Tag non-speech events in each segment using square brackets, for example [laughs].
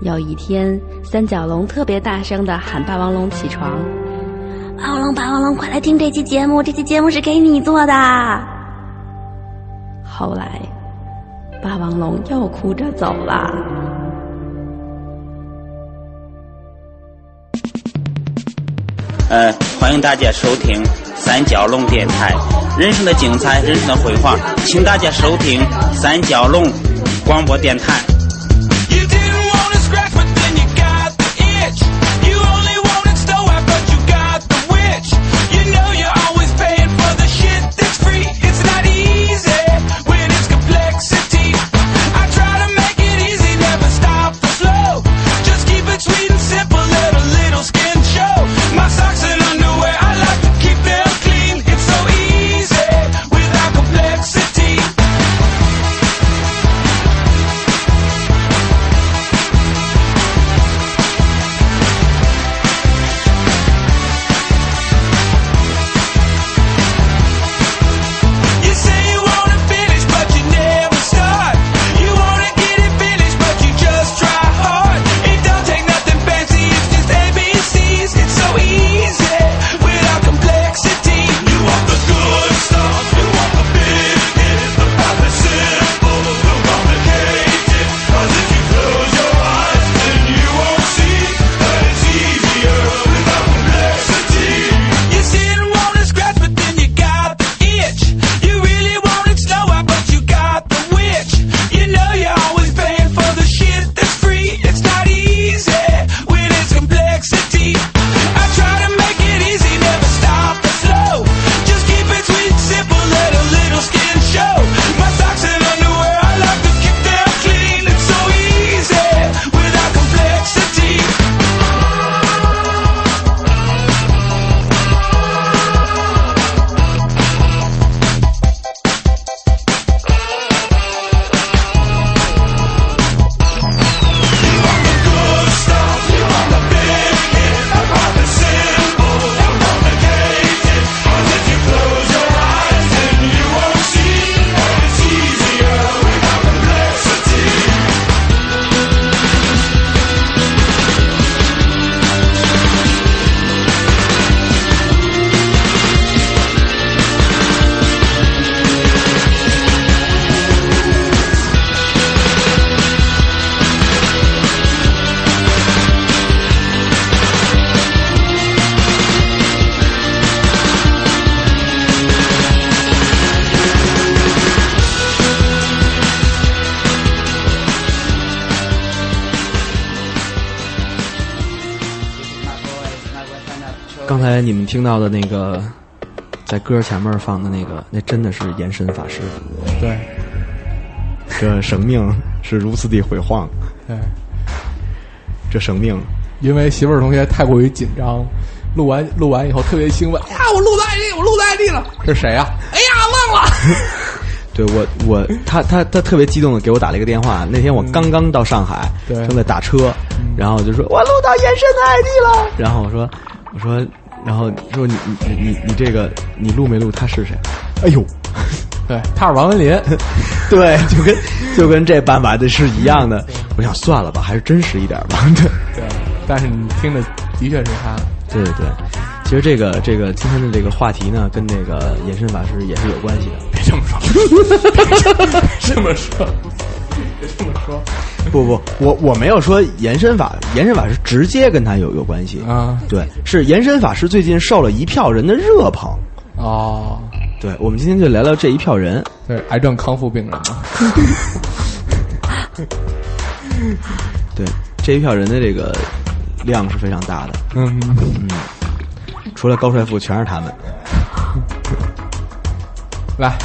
有一天，三角龙特别大声的喊霸王龙起床：“霸王龙，霸王龙，快来听这期节目！这期节目是给你做的。”后来，霸王龙又哭着走了。呃，欢迎大家收听三角龙电台，人生的精彩，人生的辉煌，请大家收听三角龙广播电台。听到的那个，在歌前面放的那个，那真的是延伸法师。对，这生命是如此的辉煌。对，这生命，因为媳妇儿同学太过于紧张，录完录完以后特别兴奋。哎呀，我录到 ID，我录到 ID 了。这是谁呀？哎呀，忘了。[laughs] 对我，我他他他特别激动的给我打了一个电话。那天我刚刚到上海，正在打车，然后就说我录到延伸的 ID 了。然后我说。我说，然后说你你你你这个你录没录？他是谁？哎呦，[laughs] 对，他是王文林，[laughs] 对，就跟就跟这办法的是一样的。我想算了吧，还是真实一点吧。对对，但是你听的的确是他。对对对，其实这个这个今天的这个话题呢，跟那个延伸法师也是有关系的。别这么说，这么说，别这么说。不不，我我没有说延伸法，延伸法是直接跟他有有关系啊。对，是延伸法是最近受了一票人的热捧哦。对，我们今天就聊聊这一票人，对癌症康复病人嘛。[laughs] 对，这一票人的这个量是非常大的。嗯嗯，除了高帅富，全是他们。来。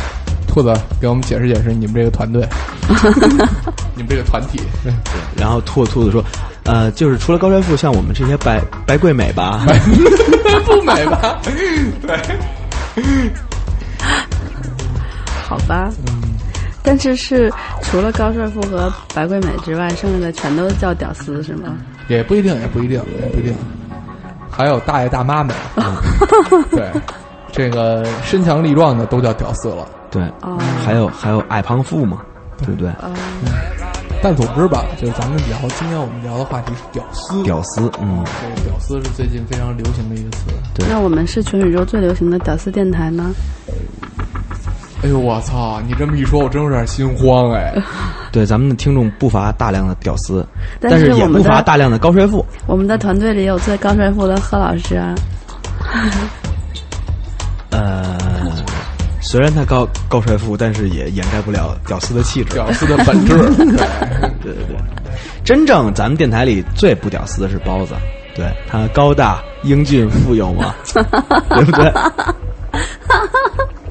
兔子，给我们解释解释你们这个团队，[laughs] 你们这个团体。对，[laughs] 然后兔兔子说：“呃，就是除了高帅富，像我们这些白白贵美吧，[laughs] 不美吧？[laughs] 对，好吧。但是是除了高帅富和白贵美之外，剩下的全都叫屌丝是吗？也不一定，也不一定，也不一定。还有大爷大妈们，对，这个身强力壮的都叫屌丝了。”对，哦还有还有矮胖富嘛，对不对？嗯但总之吧，就是咱们聊，今天我们聊的话题是屌丝。屌丝，嗯，这个屌丝是最近非常流行的一个词。对那我们是全宇宙最流行的屌丝电台吗？哎呦我操！你这么一说，我真有点心慌哎。[laughs] 对，咱们的听众不乏大量的屌丝，但是也是我们不乏大量的高帅富。我们的团队里有最高帅富的贺老师啊。[laughs] 呃，虽然他高高帅富，但是也掩盖不了屌丝的气质。屌丝的本质，[laughs] 对对对对，真正咱们电台里最不屌丝的是包子，对他高大、英俊、富有嘛，[laughs] 对不对？[laughs]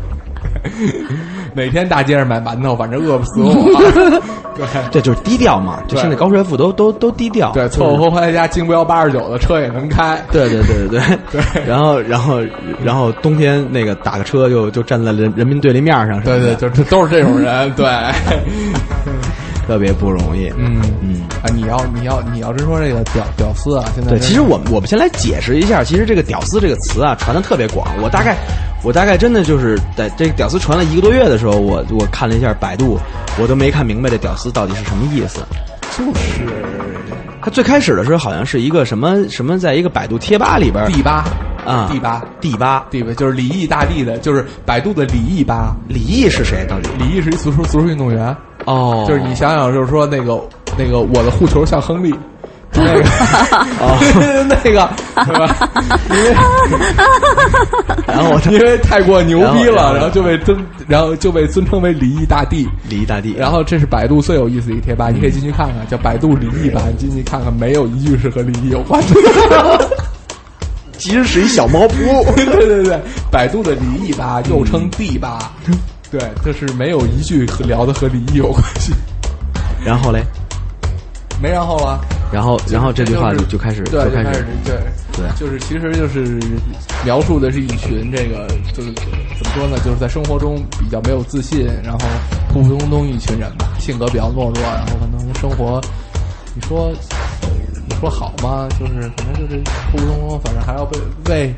[laughs] 每天大街上买馒头，反正饿不死我。[laughs] 对这就是低调嘛，就对现在高帅富都都都低调。对，凑合回家京标八十九的车也能开。对对对对对 [laughs] 对。然后然后然后冬天那个打个车就就站在人人民对立面上对，对，就这都是这种人。对，特别不容易。嗯嗯。啊，你要你要你要真说这个屌屌丝啊，现在对，其实我们我们先来解释一下，其实这个“屌丝”这个词啊，传的特别广。我大概，我大概真的就是在这个“屌丝”传了一个多月的时候，我我看了一下百度，我都没看明白这“屌丝”到底是什么意思。就是他最开始的时候好像是一个什么什么，在一个百度贴吧里边儿第八啊，第八第八，第八就是李毅大帝的，就是百度的李毅吧。李毅是谁？到底？李毅是一足球足球运动员，哦，就是你想想，就是说那个那个我的护球像亨利。那个，哦那个，是吧？因为然后我因为太过牛逼了，然后就被尊，然后就被尊称为李毅大帝。李毅大帝，然后这是百度最有意思的一个贴吧，你可以进去看看，叫百度李毅吧，你进去看看，没有一句是和李毅有关的。其实是一小猫扑。[laughs] 对对对，百度的李毅吧，又称帝吧，对，就是没有一句和聊的和李毅有关系，然后嘞，没然后了。然后然后这句话就就开始就，开始对对就是其实就是描述的是一群这个就是怎么说呢，就是在生活中比较没有自信，然后普普通通一群人吧，性格比较懦弱，然后可能生活，你说呃你说好吗？就是可能就是普普通通，反正还要为为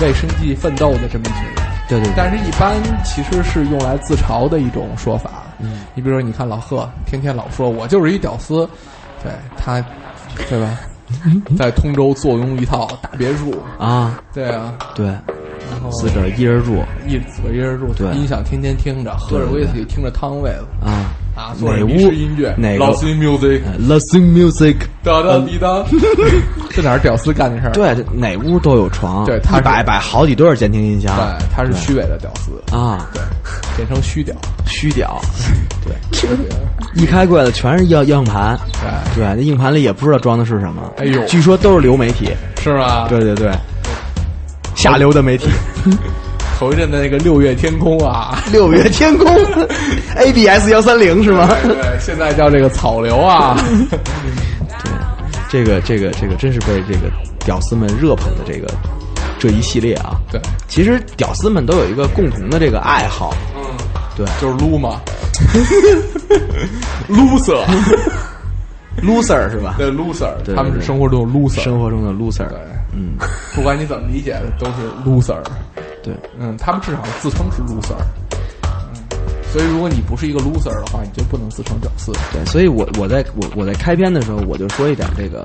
为生计奋斗的这么一群人。对对对，但是，一般其实是用来自嘲的一种说法。嗯，你比如说，你看老贺，天天老说我就是一屌丝，对他，对吧？[laughs] 在通州坐拥一套大别墅，啊，对啊，对，然后自个儿一人住。一自个儿一人住，对。音响天天听着，喝着威士忌，听着汤味子啊啊，做着哪屋？迷失音乐，哪个？老 s music，，Listening music，哒哒滴哒，[laughs] 这哪是屌丝干的事儿？对，哪屋都有床，对他摆摆好几对儿监听音箱，对，他是虚伪的屌丝，啊，对，简称虚屌，虚屌，[laughs] 对，一开柜子全是硬硬盘，对，对，那硬盘里也不知道装的是什么，哎呦。据说都是流媒体，是吧？对对对，下流的媒体，[laughs] 头一阵的那个六月天空啊，六月天空，[laughs] ABS 幺三零是吗？对，现在叫这个草流啊，[laughs] 对这个这个这个真是被这个屌丝们热捧的这个这一系列啊，对，其实屌丝们都有一个共同的这个爱好，嗯，对，就是撸嘛，[laughs] loser，loser 是吧？对 loser，对他们是生活中的 loser，生活中的 loser，对，嗯，[laughs] 不管你怎么理解的，都是 loser，对，嗯，他们至少自称是 loser，嗯，所以如果你不是一个 loser 的话，你就不能自称屌丝，对，所以我我在我我在开篇的时候我就说一点这个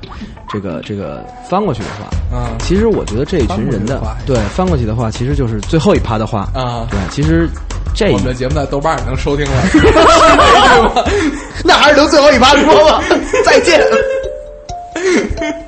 这个这个翻过去的话，嗯其实我觉得这一群人的翻的话对翻过去的话，其实就是最后一趴的话，啊，对，其实这我们的节目在豆瓣也能收听了，[laughs] 那还是留最后一趴说吧，再见。[laughs]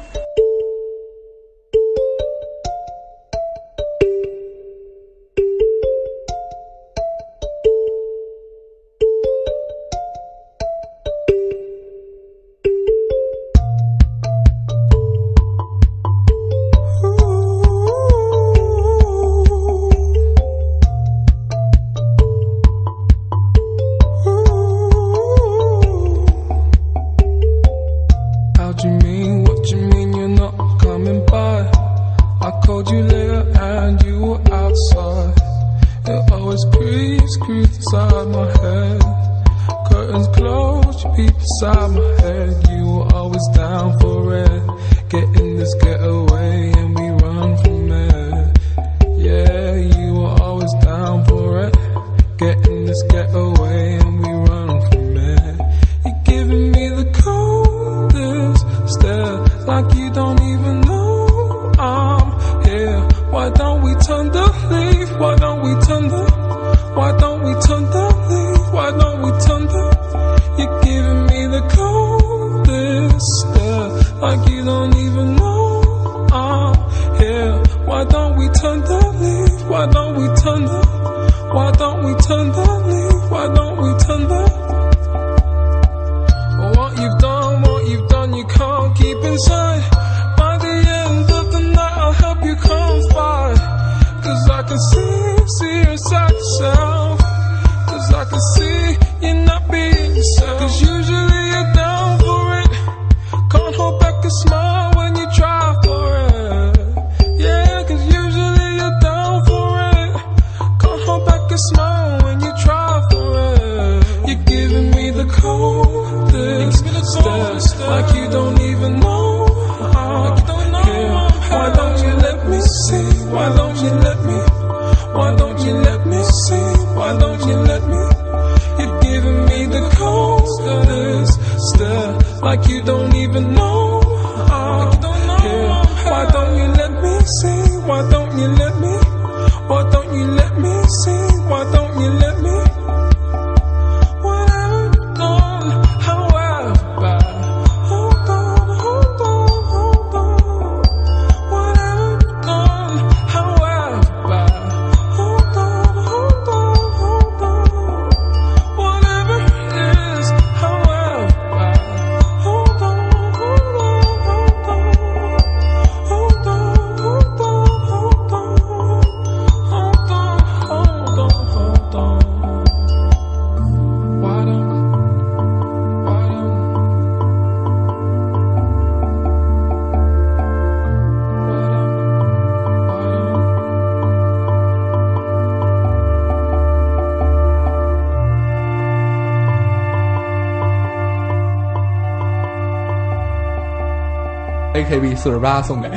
四十八送给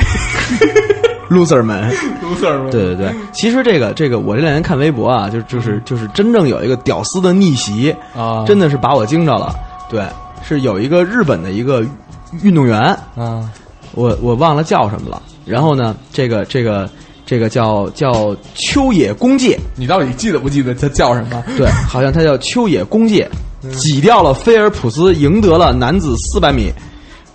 [laughs] loser 们。loser 们。对对对，其实这个这个，我这两天看微博啊，就就是就是真正有一个屌丝的逆袭啊真的是把我惊着了。对，是有一个日本的一个运动员，啊我我忘了叫什么了。然后呢，这个这个这个叫叫秋野公介，你到底记得不记得他叫什么？对，好像他叫秋野公介，挤掉了菲尔普斯，赢得了男子四百米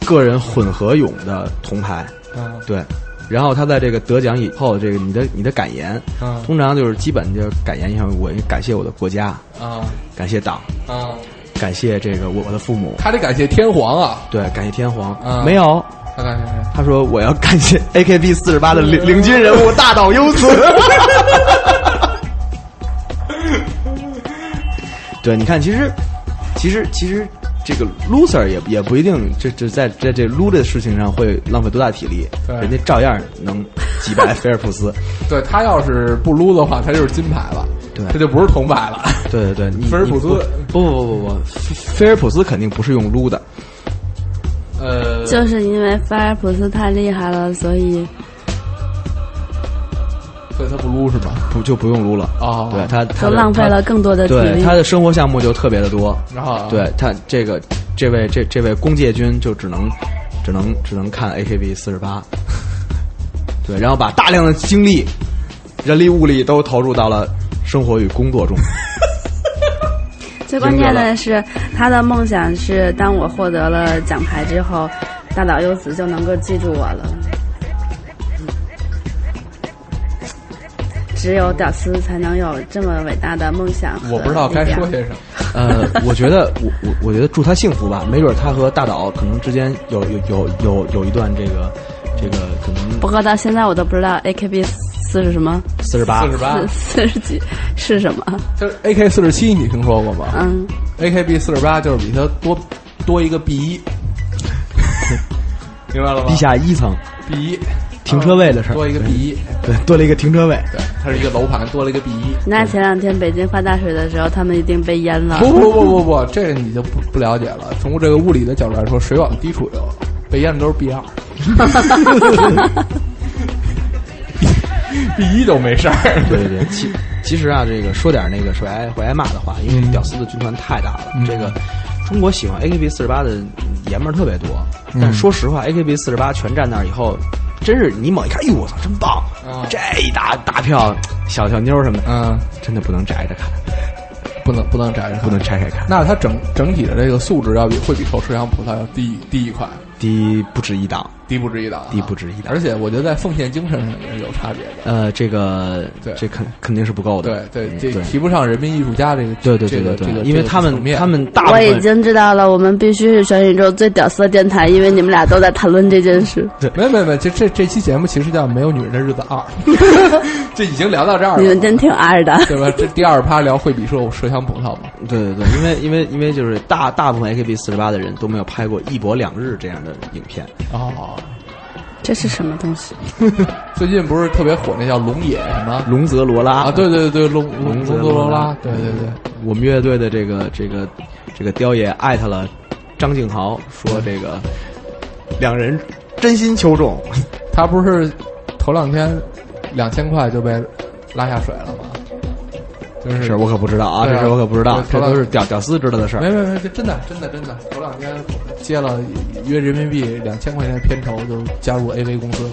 个人混合泳的铜牌。啊对，然后他在这个得奖以后，这个你的你的感言，嗯通常就是基本就是感言一下，我感谢我的国家，啊感谢党，啊！感谢这个我的父母，他得感谢天皇啊！对，感谢天皇。嗯没有，他感谢谁？他说我要感谢 [laughs] AKB 四十八的领领军人物大岛优子。[laughs] 对，你看，其实，其实，其实，这个 loser 也也不一定，这这在在这撸的事情上会浪费多大体力，对人家照样能击败菲尔普斯。[laughs] 对他要是不撸的话，他就是金牌了，对他就不是铜牌了。对对对，[laughs] 你菲尔普斯不不不不不，菲尔普斯肯定不是用撸的，呃，就是因为菲尔普斯太厉害了，所以所以他不撸是吧？不就不用撸了。哦对他他浪费了更多的体力。对他的生活项目就特别的多。然后对他这个这位这这位公介军就只能只能只能看 AKB 四十八，对，然后把大量的精力、人力物力都投入到了生活与工作中。[laughs] 最关键的是，他的梦想是，当我获得了奖牌之后，大岛优子就能够记住我了。只有屌丝才能有这么伟大的梦想我不知道该说些什么。呃，我觉得我我我觉得祝他幸福吧，没准他和大岛可能之间有有有有有一段这个这个可能不过到现在我都不知道 AKB 四是什么，四十八四十八四，四十几是什么？就是 AK 四十七，你听说过吗？嗯，AKB 四十八就是比它多多一个 B 一，[laughs] 明白了吗？地下一层 B 一停车位的事儿，多一个 B 一，对，多了一个停车位。对，它是一个楼盘，多了一个 B 一。那前两天北京发大水的时候，他们一定被淹了。不不不不不，这个你就不不了解了。从这个物理的角度来说，水往低处流，被淹的都是 B 二，B 一都没事儿。对对对，其其实啊，这个说点那个会挨会挨骂的话，因为屌丝的军团太大了。这个中国喜欢 AKB 四十八的爷们儿特别多，但说实话，AKB 四十八全站那儿以后，真是你猛一看，哎呦我操，真棒！啊这一大大票小小妞什么的，嗯，真的不能摘着看，不能不能摘着看不能拆开看。那它整整体的这个素质要比会比口吃羊葡萄要低低一块，低不止一档，低不值一档啊，低不值一档而且我觉得在奉献精神上也是有差别的。呃，这个对这肯肯定是不够的。对对，这提不上人民艺术家这个对对对这个对对，这个，因为他们这个他们大部我已经知道了，我们必须是全宇宙最屌丝的电台，因为你们俩都在谈论这件事。对没没没，这这这期节目其实叫《没有女人的日子二 [laughs]》，这已经聊到这儿了，你们真挺二的。对吧？这第二趴聊惠比寿麝香葡萄嘛，对对对，因为因为因为就是大大部分 AKB 四十八的人都没有拍过一博两日这样的影片，哦，这是什么东西？[laughs] 最近不是特别火那叫龙野什么？龙泽罗拉啊，对对对对，龙龙龙泽泽罗拉拉，对对对，我们乐队的这个这个这个雕爷艾特了张景豪，说这个两人真心求中，[laughs] 他不是头两天两千块就被拉下水了吗？就是是我可不知道啊，这事我可不知道，这都是屌屌丝知道的事儿。没没没，这真的真的真的，头两天接了约人民币两千块钱的片酬，就加入 AV 公司了。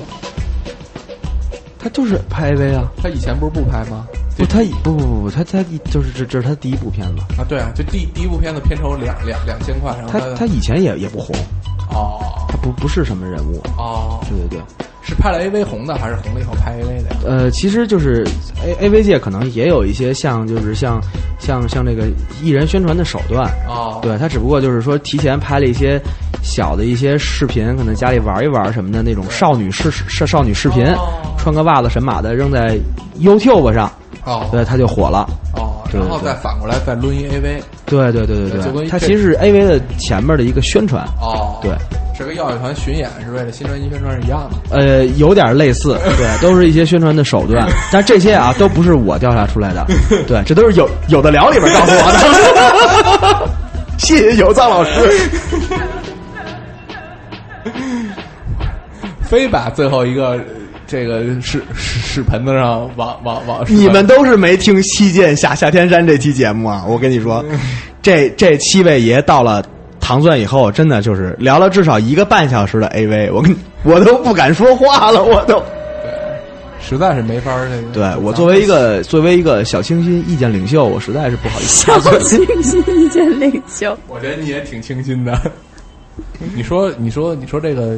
他就是拍 AV 啊，他以前不是不拍吗？不，他不不不不，他他就是这这是他第一部片子，啊，对啊，就第第一部片子片酬两两两千块，然后他他以前也也不红，哦他不不是什么人物，哦，对对对。是拍了 AV 红的，还是红了以后拍 AV 的呀？呃，其实就是 A A V 界可能也有一些像就是像像像这个艺人宣传的手段，哦，对他只不过就是说提前拍了一些小的一些视频，可能家里玩一玩什么的那种少女视少少女视频，哦。穿个袜子神马的扔在 YouTube 上，哦。对他就火了。哦，然后再反过来再抡一 AV，对对对对对，就跟一它其实是 A V 的前面的一个宣传，哦，对，是跟药乐团巡演是为了新专辑宣传是一样的。呃，有点类似，对，都是一些宣传的手段，[laughs] 但这些啊都不是我调查出来的，[laughs] 对，这都是有有的聊里边告诉我的。[laughs] 谢谢有藏老师。非把最后一个呃这个屎屎屎盆子上往往往你们都是没听《西涧下下天山》这期节目啊！我跟你说，这这七位爷到了唐钻以后，真的就是聊了至少一个半小时的 AV，我跟我都不敢说话了，我都。实在是没法儿那个。对我作为一个作为一个小清新意见领袖，我实在是不好意思。[laughs] 小清新意见领袖。我觉得你也挺清新的。[laughs] 你说，你说，你说这个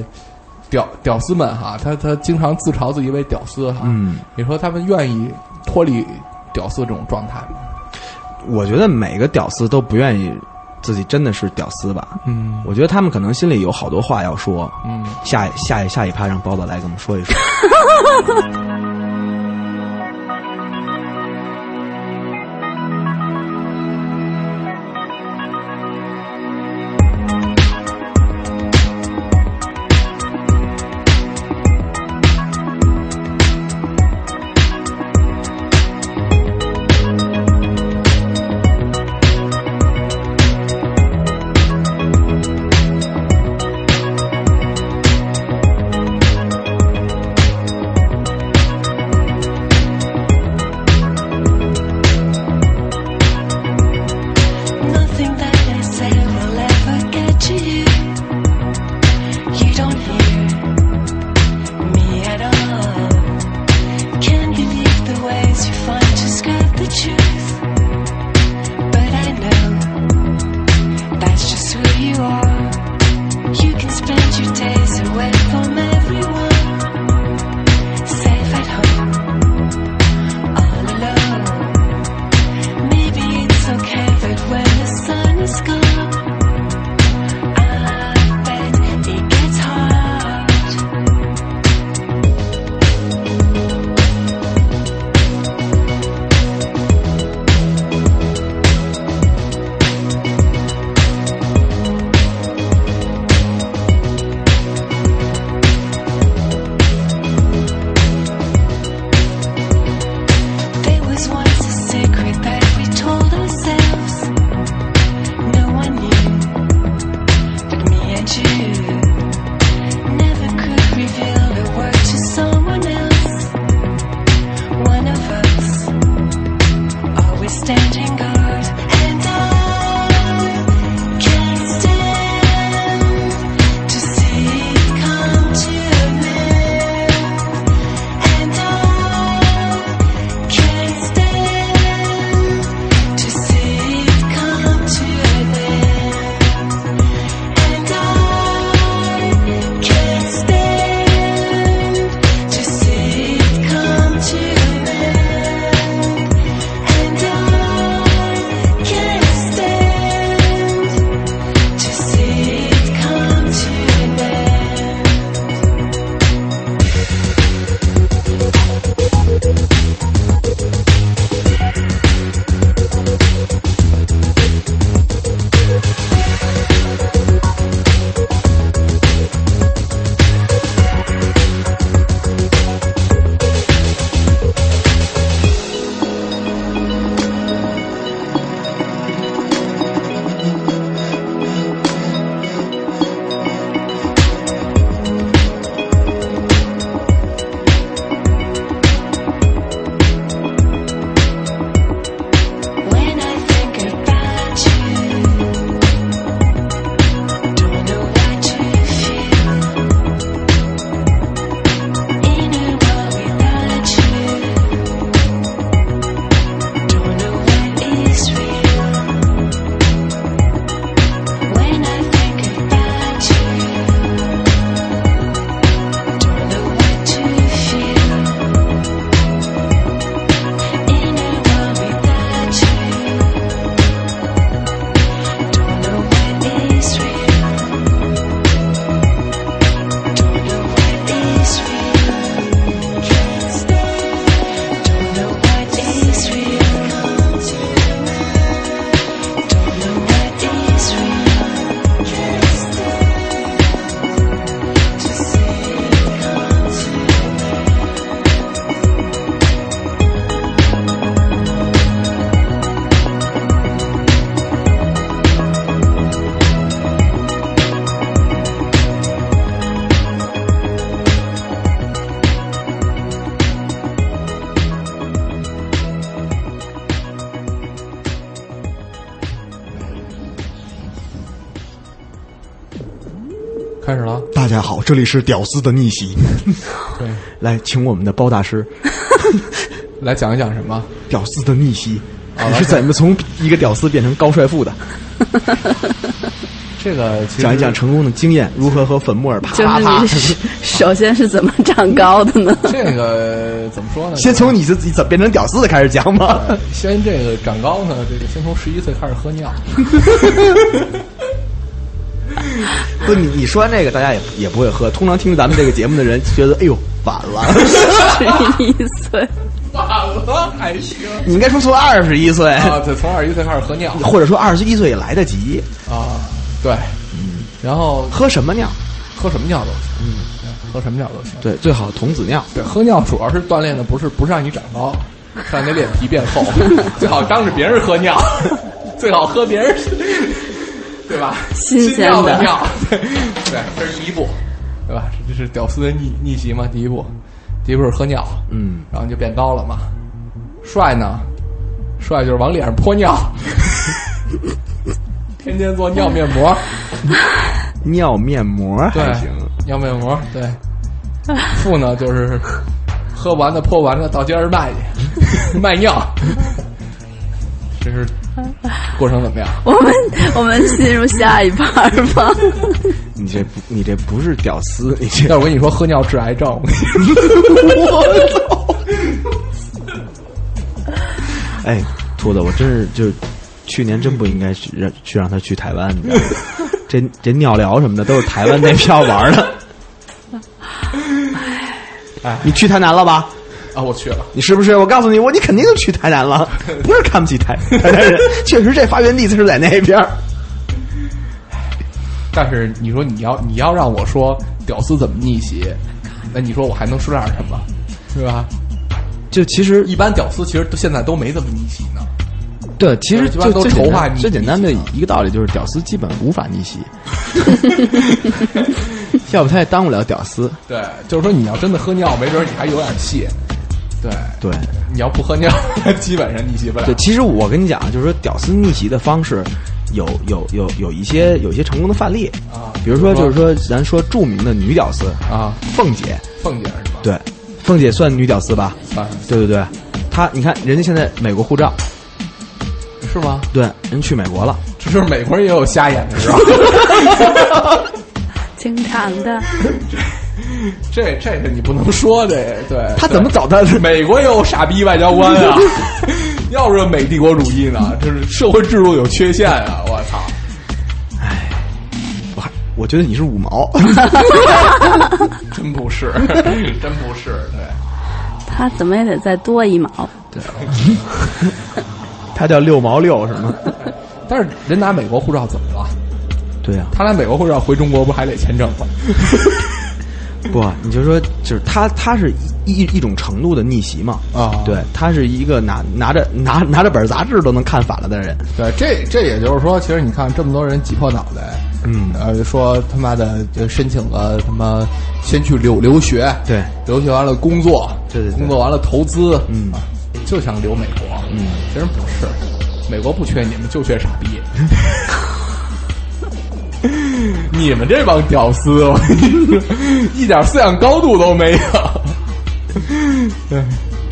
屌屌丝们哈，他他经常自嘲自己为屌丝哈。嗯，你说他们愿意脱离屌丝这种状态吗？我觉得每个屌丝都不愿意自己真的是屌丝吧。嗯我觉得他们可能心里有好多话要说。嗯，下下一下一趴让包子来跟我们说一说。[laughs] 家好，这里是屌丝的逆袭。[laughs] 对，来，请我们的包大师，[laughs] 来讲一讲什么？屌丝的逆袭，好你是怎么从一个屌丝变成高帅富的？[laughs] 这个其实讲一讲成功的经验，如何和粉末儿啪就啪啪是你。是首先是怎么长高的呢？这个怎么说呢？先从你自己怎么变成屌丝的开始讲吧。呃先这个长高呢，这个先从十一岁开始喝尿。不，你你说完这个，大家也也不会喝。通常听咱们这个节目的人觉得，哎呦，晚了。十一岁，晚了还行你应该说从二十一岁，啊？对，从二十一岁开始喝尿或者说二十一岁也来得及。啊，对，嗯，然后喝什么尿？喝什么尿都行，嗯，喝什么尿都行。对，最好童子尿。对，喝尿主要是锻炼的不是不是让你长高，是让你脸皮变厚，[laughs] 最好当着别人喝尿，最好喝别人，对吧？新鲜的尿，对，[laughs] 对，这是第一步，对吧？这是屌丝的逆逆袭嘛，第一步，第一步是喝尿，嗯，然后你就变高了嘛。帅呢？帅就是往脸上泼尿，[laughs] 天天做尿面膜，[laughs] 尿面膜对还行。，尿面膜，对。富呢就是喝完的泼完的到街上卖去，卖尿。这是过程怎么样？[laughs] 我们我们进入下一盘吧。[laughs] 你这你这不是屌丝，你这要我跟你说喝尿治癌症我，[laughs] 哎，兔子，我真是就去年真不应该去让去让他去台湾，你知道吗？这这尿疗什么的都是台湾那票玩的。哎你去台南了吧？啊，我去了。你是不是？我告诉你，我你肯定就去台南了，[laughs] 不是看不起台台南人，确实这发源地是在那边儿。但是你说你要你要让我说屌丝怎么逆袭，那你说我还能说点什么？是吧？就其实一般屌丝其实都现在都没怎么逆袭呢。对，其实一般都就最简单筹划逆最简单的一个道理就是，屌丝基本无法逆袭，[laughs] [laughs] 要不他也当不了屌丝。对，就是说你要真的喝尿，没准你还有点戏。对，对你要不喝尿，[laughs] 基本上逆袭不了对，。其实我跟你讲，就是说屌丝逆袭的方式有有有有一些有一些成功的范例啊比如说就是说咱说著名的女屌丝啊，凤姐，凤姐是吧？对，凤姐算女屌丝吧？算对对对，她你看人家现在美国护照，是吗？对，人去美国了。这就是美国人也有瞎眼的时候。[laughs] 经常的，[laughs] 这这个你不能说这对。[laughs] 他怎么找到的？美国也有傻逼外交官啊！[laughs] 要不是美帝国主义呢，这是社会制度有缺陷啊！我操！哎我还我觉得你是五毛，[laughs] 真不是，真不是，对。他怎么也得再多一毛。对他叫六毛六是吗？但是人拿美国护照怎么了？对呀、他拿美国护照回中国不还得签证吗？不，你就说就是他他是一一一种程度的逆袭嘛。啊。对，他是一个拿拿着拿拿着本杂志都能看反了的人。对，这这也就是说，其实你看这么多人挤破脑袋，嗯。呃，说他妈的就申请了他妈先去留留学，对。留学完了工作，对对对。工作完了投资，嗯。啊，就想留美国，嗯，其实不是，美国不缺你们，就缺傻逼。[laughs] [laughs] 你们这帮屌丝，我跟你说，一点思想高度都没有。对，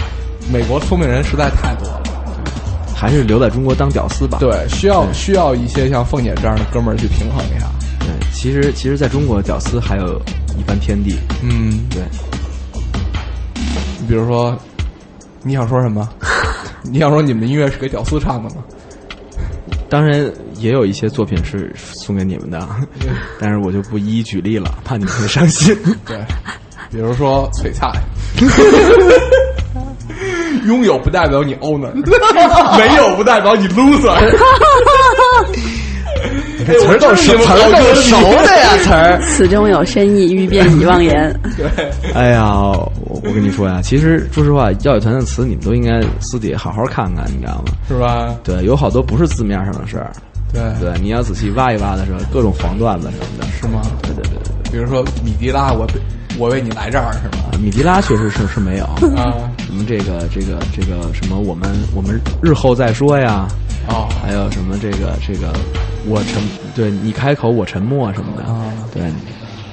[laughs] 美国聪明人实在太多了。还是留在中国当屌丝吧。对，需要需要一些像凤姐这样的哥们儿去平衡一下。对，其实其实在中国屌丝还有一番天地。嗯，对，你比如说，你想说什么？[laughs] 你想说你们的音乐是给屌丝唱的吗？当然也有一些作品是送给你们的，[laughs] 但是我就不一一举例了，怕你们会伤心。[laughs] 对，比如说璀璨，[laughs] 拥有不代表你 owner，没有不代表你 loser。词儿都熟，词儿够熟的呀，词儿。此中有深意，欲辨已忘言。对哎呀，我我跟你说呀，其实说实话，药乐团的词你们都应该私底下好好看看，你知道吗？是吧？对，有好多不是字面上的事儿。对对，你要仔细挖一挖的时候，各种黄段子什么的。是吗？对对对对比如说米迪拉，我我为你来这儿是吗？米迪拉确实是是没有。啊，[laughs] 什么这个这个这个什么，我们我们日后再说呀。哦，还有什么这个这个，我沉对你开口我沉默什么的。啊对，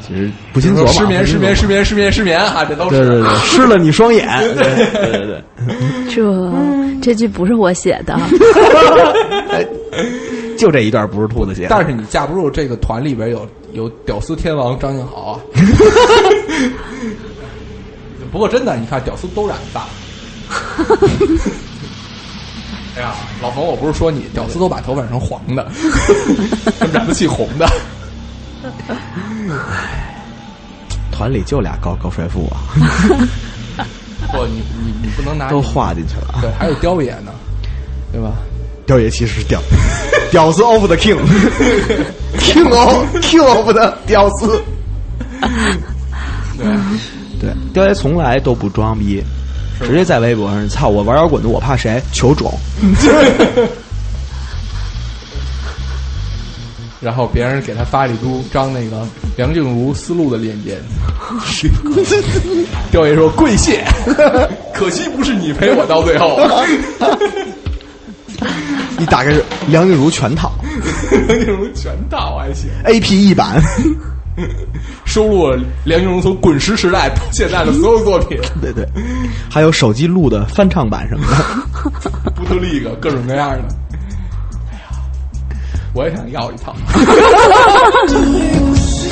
其实不禁琢磨，失眠、失眠、失眠、失眠、失眠啊，这都是。对对对，湿 [laughs] 了你双眼，对对对对，[laughs] 这这句不是我写的，[laughs] 就这一段不是兔子写的，但是你架不住这个团里边有有屌丝天王张敬豪啊。不过真的，你看屌丝都染发。哎呀，老冯，我不是说你，屌丝都把头发染成黄的，染不起红的。团里就俩高高帅富啊，[laughs] 不，你你你不能拿都画进去了啊。对，还有雕爷呢，对吧？雕爷其实是屌，[laughs] 屌丝 of the king，king of king of [laughs] the 屌丝。对，对，雕爷从来都不装逼，直接在微博上操我玩摇滚的，我怕谁？求种。然后别人给他发了一张张那个梁静茹思路的链接，[laughs] 雕爷说跪谢，[laughs] 可惜不是你陪我到最后。[laughs] 你打开是梁静茹全套梁静茹全套还行，A P E 版，收录了梁静茹从滚石时代到现在的所有作品，对对，还有手机录的翻唱版什么的。不特利个各种各样的。我也想要一套。[laughs]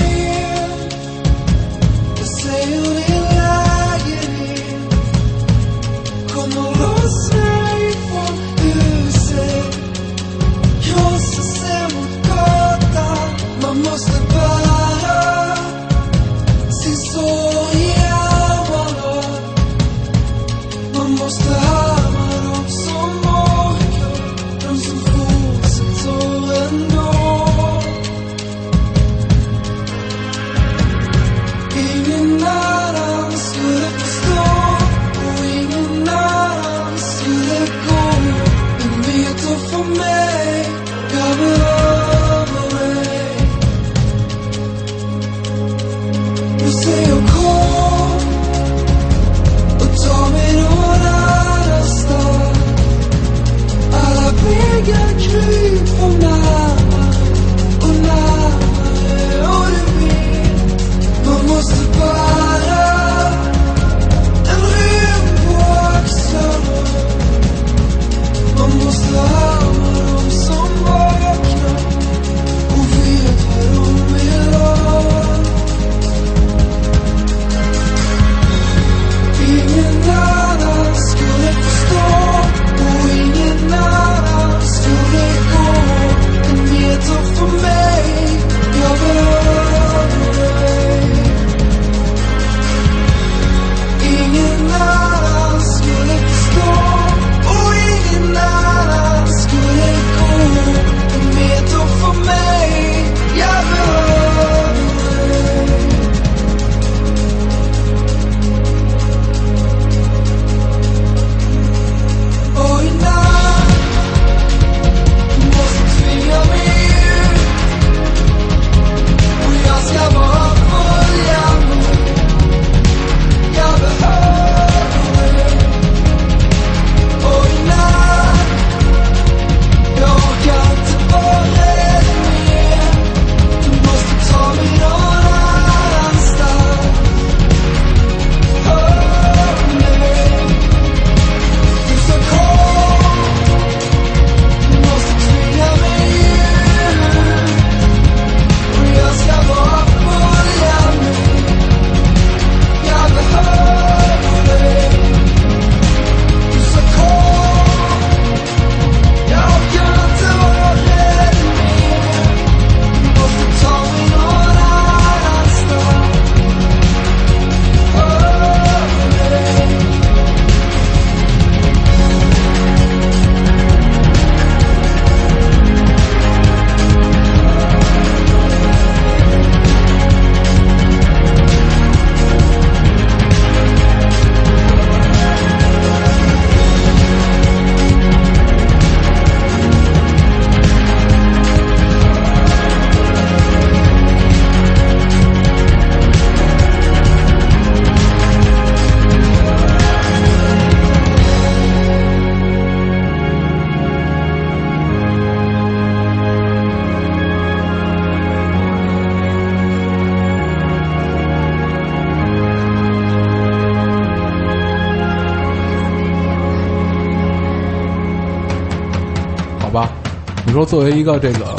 作为一个这个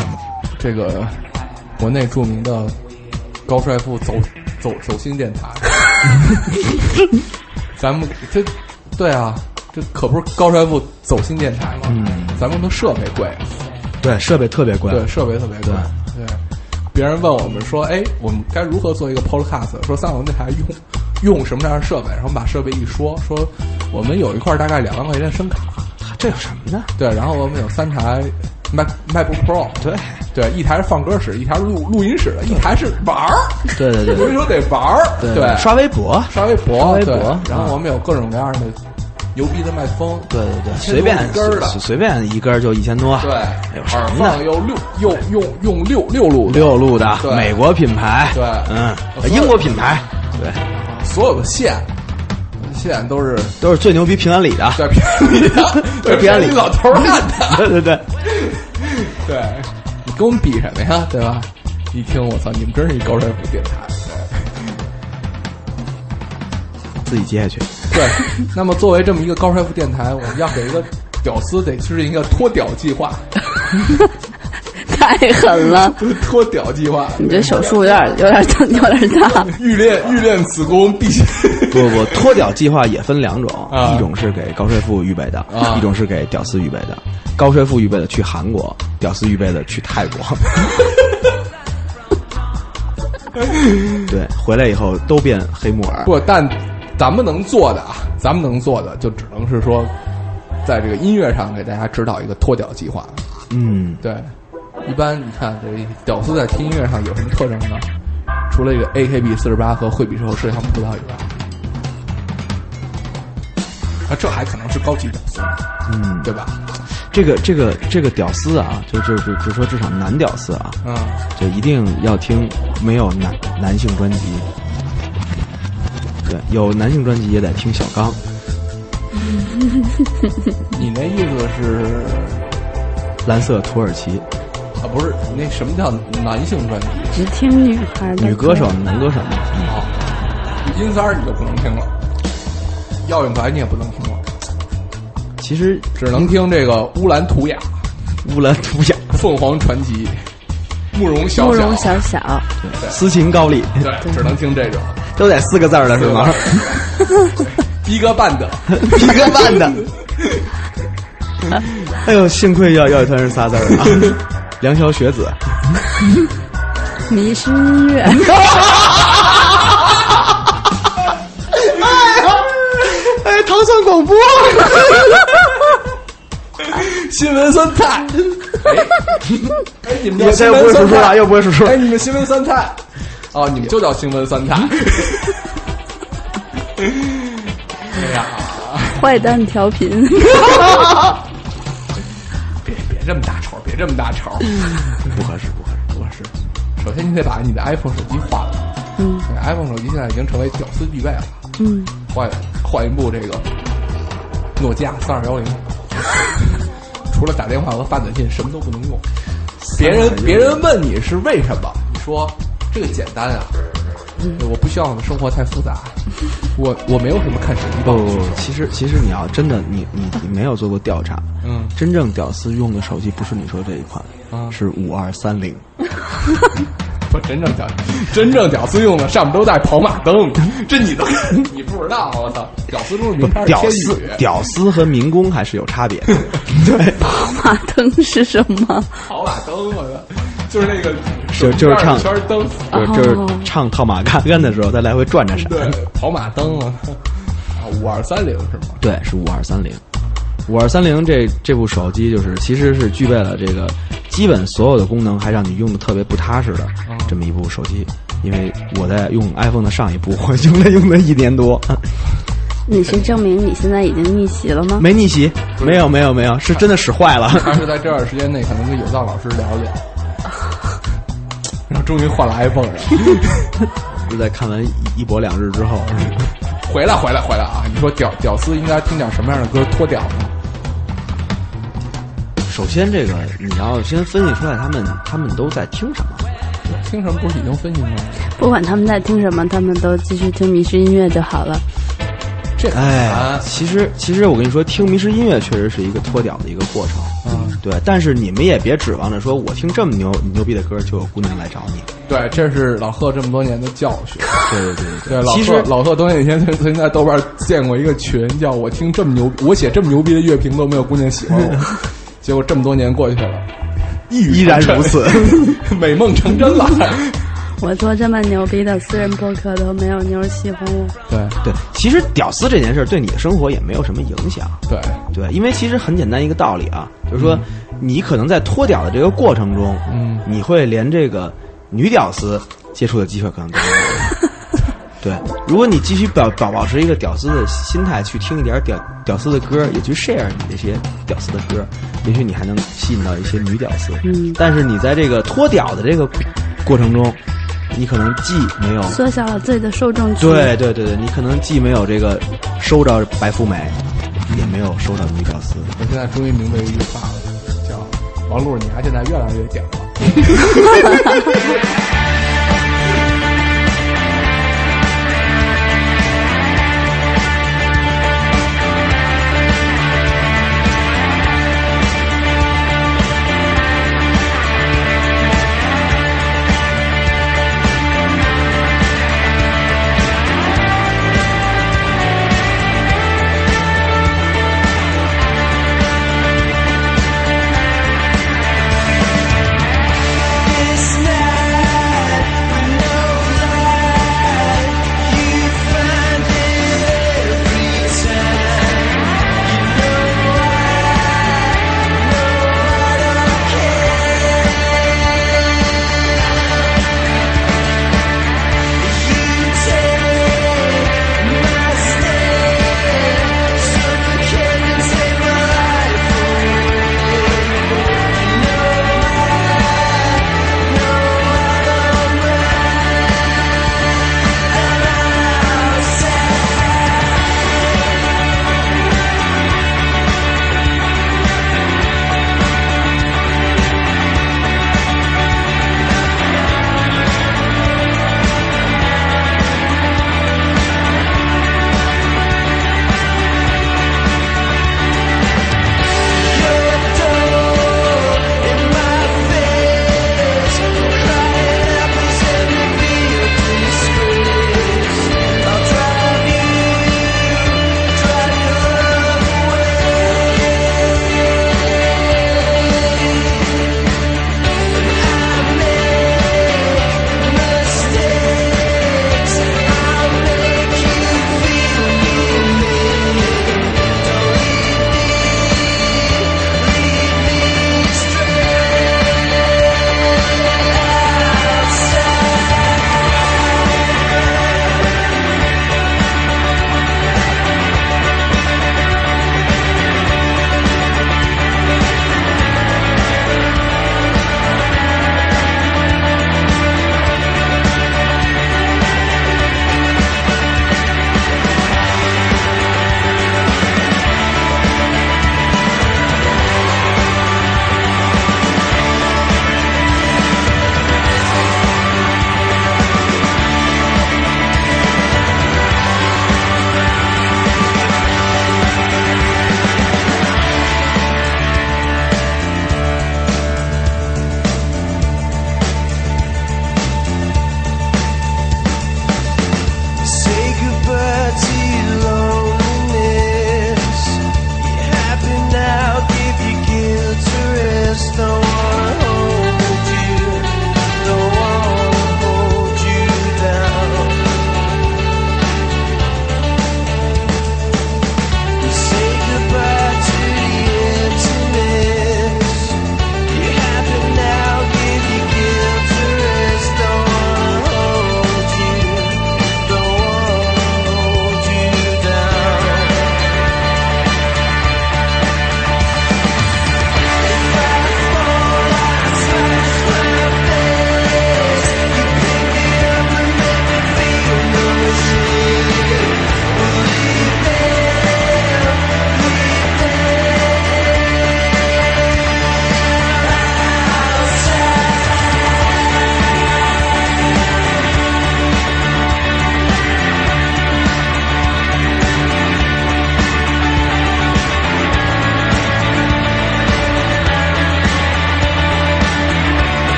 这个国内著名的高帅富走走走心电台，[laughs] 咱们这对啊，这可不是高帅富走心电台吗？嗯，咱们的设备贵，对，设备特别贵。对，设备特别贵。对，别人问我们说：“哎，我们该如何做一个 podcast？” 说三角龙电台用用什么样的设备？然后把设备一说，说我们有一块大概两万块钱的声卡，这有什么呢？对，然后我们有三台 Mac MacBook Pro，[laughs] 对对，一台是放歌室，一台是录录音室的，一台是玩儿。对对对 [laughs] 所以说得玩儿，对，刷微博，刷微博，刷微博然后我们有各种各样的牛逼的麦克风，对对对，随便一根儿的随随便一根儿就一千多。对，耳放？又六又用用六六路六路的美国品牌，对嗯英国品牌，对，所有的线线都是都是最牛逼平安里的。对平安里的，对平安里老头儿干的。[laughs] 对对对，对，你跟我们比什么呀？对吧？一听我操，你们真是一高帅富电台。自己接下去。对，那么作为这么一个高帅富电台，我们要给一个屌丝得制定一个脱屌计划，[laughs] 太狠了！[laughs] 脱屌计划。你这手术有点有点 [laughs] 有点大。欲练欲练此功，必先。[laughs] 不不，脱屌计划也分两种，啊一种是给高帅富预备的，啊一种是给屌丝预备的。高帅富预备的去韩国，屌丝预备的去泰国。对，回来以后都变黑木耳。不，但咱们能做的啊，咱们能做的就只能是说，在这个音乐上给大家指导一个脱屌计划。嗯，对，一般你看这屌丝在听音乐上有什么特征呢？除了这个 AKB 四十八和惠比寿摄像葡萄以外，啊，这还可能是高级屌丝，嗯，对吧？这个这个这个屌丝啊，就就就就说至少男屌丝啊，嗯，就一定要听没有男男性专辑。对，有男性专辑也得听小刚。你那意思是蓝色土耳其啊？不是，那什么叫男性专辑？只听女孩的女歌手、男歌手嘛。啊，金三儿你就不能听了，耀永白你也不能听了，其实只能听这个乌兰图雅、乌兰图雅、凤凰传奇、慕容小小、慕容小小，斯琴高丽，对，只能听这种。[laughs] 都得四个字儿的是吗？逼哥办的，[laughs] 一个半的。[laughs] 哎呦，幸亏要要一团是仨字儿啊！梁宵学子，迷失音乐。哎，糖蒜广播，新闻酸菜。哎，你们叫这新又不会数数闻酸菜了，又不会数数了哎，。你们新闻酸菜。哦，你们就叫新闻酸菜。哎呀，坏蛋调频，别别这么大仇，别这么大仇，不合适，不合适。不合适。首先，你得把你的 iPhone 手机换了。嗯那 iPhone 手机现在已经成为屌丝必备了。嗯，换换一部这个诺基亚三二幺零，[laughs] 除了打电话和发短信，什么都不能用。别人别人问你是为什么，你说这个简单啊，我不希望我们生活太复杂，我我没有什么看手机报不不不的需求，其实其实你要真的你你你没有做过调查，嗯真正屌丝用的手机不是你说这一款，啊是五二三零。[laughs] 不真正屌真正屌丝用的上面都带跑马灯，这你都你不知道，我操！屌丝中的名牌是屌丝，屌丝和民工还是有差别的。[laughs] 对，马灯是什么？跑马灯，我操！就是那个就就是唱圈灯，就是就是唱套马杆杆的时候，再来回转着闪。对，跑马灯啊，啊，五二三零是吗？对，是五二三零。五二三零这这部手机就是其实是具备了这个基本所有的功能，还让你用的特别不踏实的这么一部手机。因为我在用 iPhone 的上一部，我用了用了一年多，你是证明你现在已经逆袭了吗？没逆袭，没有没有没有，是真的使坏了。他是在这段时间内可能跟有道老师聊聊，[laughs] 然后终于换了 iPhone 了，[laughs] 就在看完一一波两日之后，回来回来回来啊！你说屌屌丝应该听点什么样的歌脱屌呢？首先这个你要先分析出来他们他们都在听什么。听什么不是已经分析过了吗？不管他们在听什么，他们都继续听迷失音乐就好了。这哎啊，其实其实我跟你说，听迷失音乐确实是一个脱屌的一个过程。嗯，对，但是你们也别指望着说我听这么牛牛逼的歌就有姑娘来找你。对，这是老贺这么多年的教训。对对对对，老其实贺老贺多年以前曾曾经在豆瓣建过一个群，叫我听这么牛，我写这么牛逼的乐评都没有姑娘喜欢我，[laughs] 结果这么多年过去了，依然如此。美梦成真了。我做这么牛逼的私人博客都没有妞儿喜欢我，对对，其实屌丝这件事儿对你的生活也没有什么影响。对对，因为其实很简单一个道理啊，就是说你可能在脱屌的这个过程中，嗯，你会连这个女屌丝接触的机会可能都没有。[laughs] 对，如果你继续保保保持一个屌丝的心态去听一点屌屌丝的歌，也去 share 你这些屌丝的歌，也许你还能吸引到一些女屌丝。嗯但是你在这个脱屌的这个过程中，你可能既没有缩小了自己的受众群。对对对对，你可能既没有这个收着白富美，也没有收着女屌丝。我现在终于明白一句话了，叫王璐，你还现在越来越屌了。[laughs]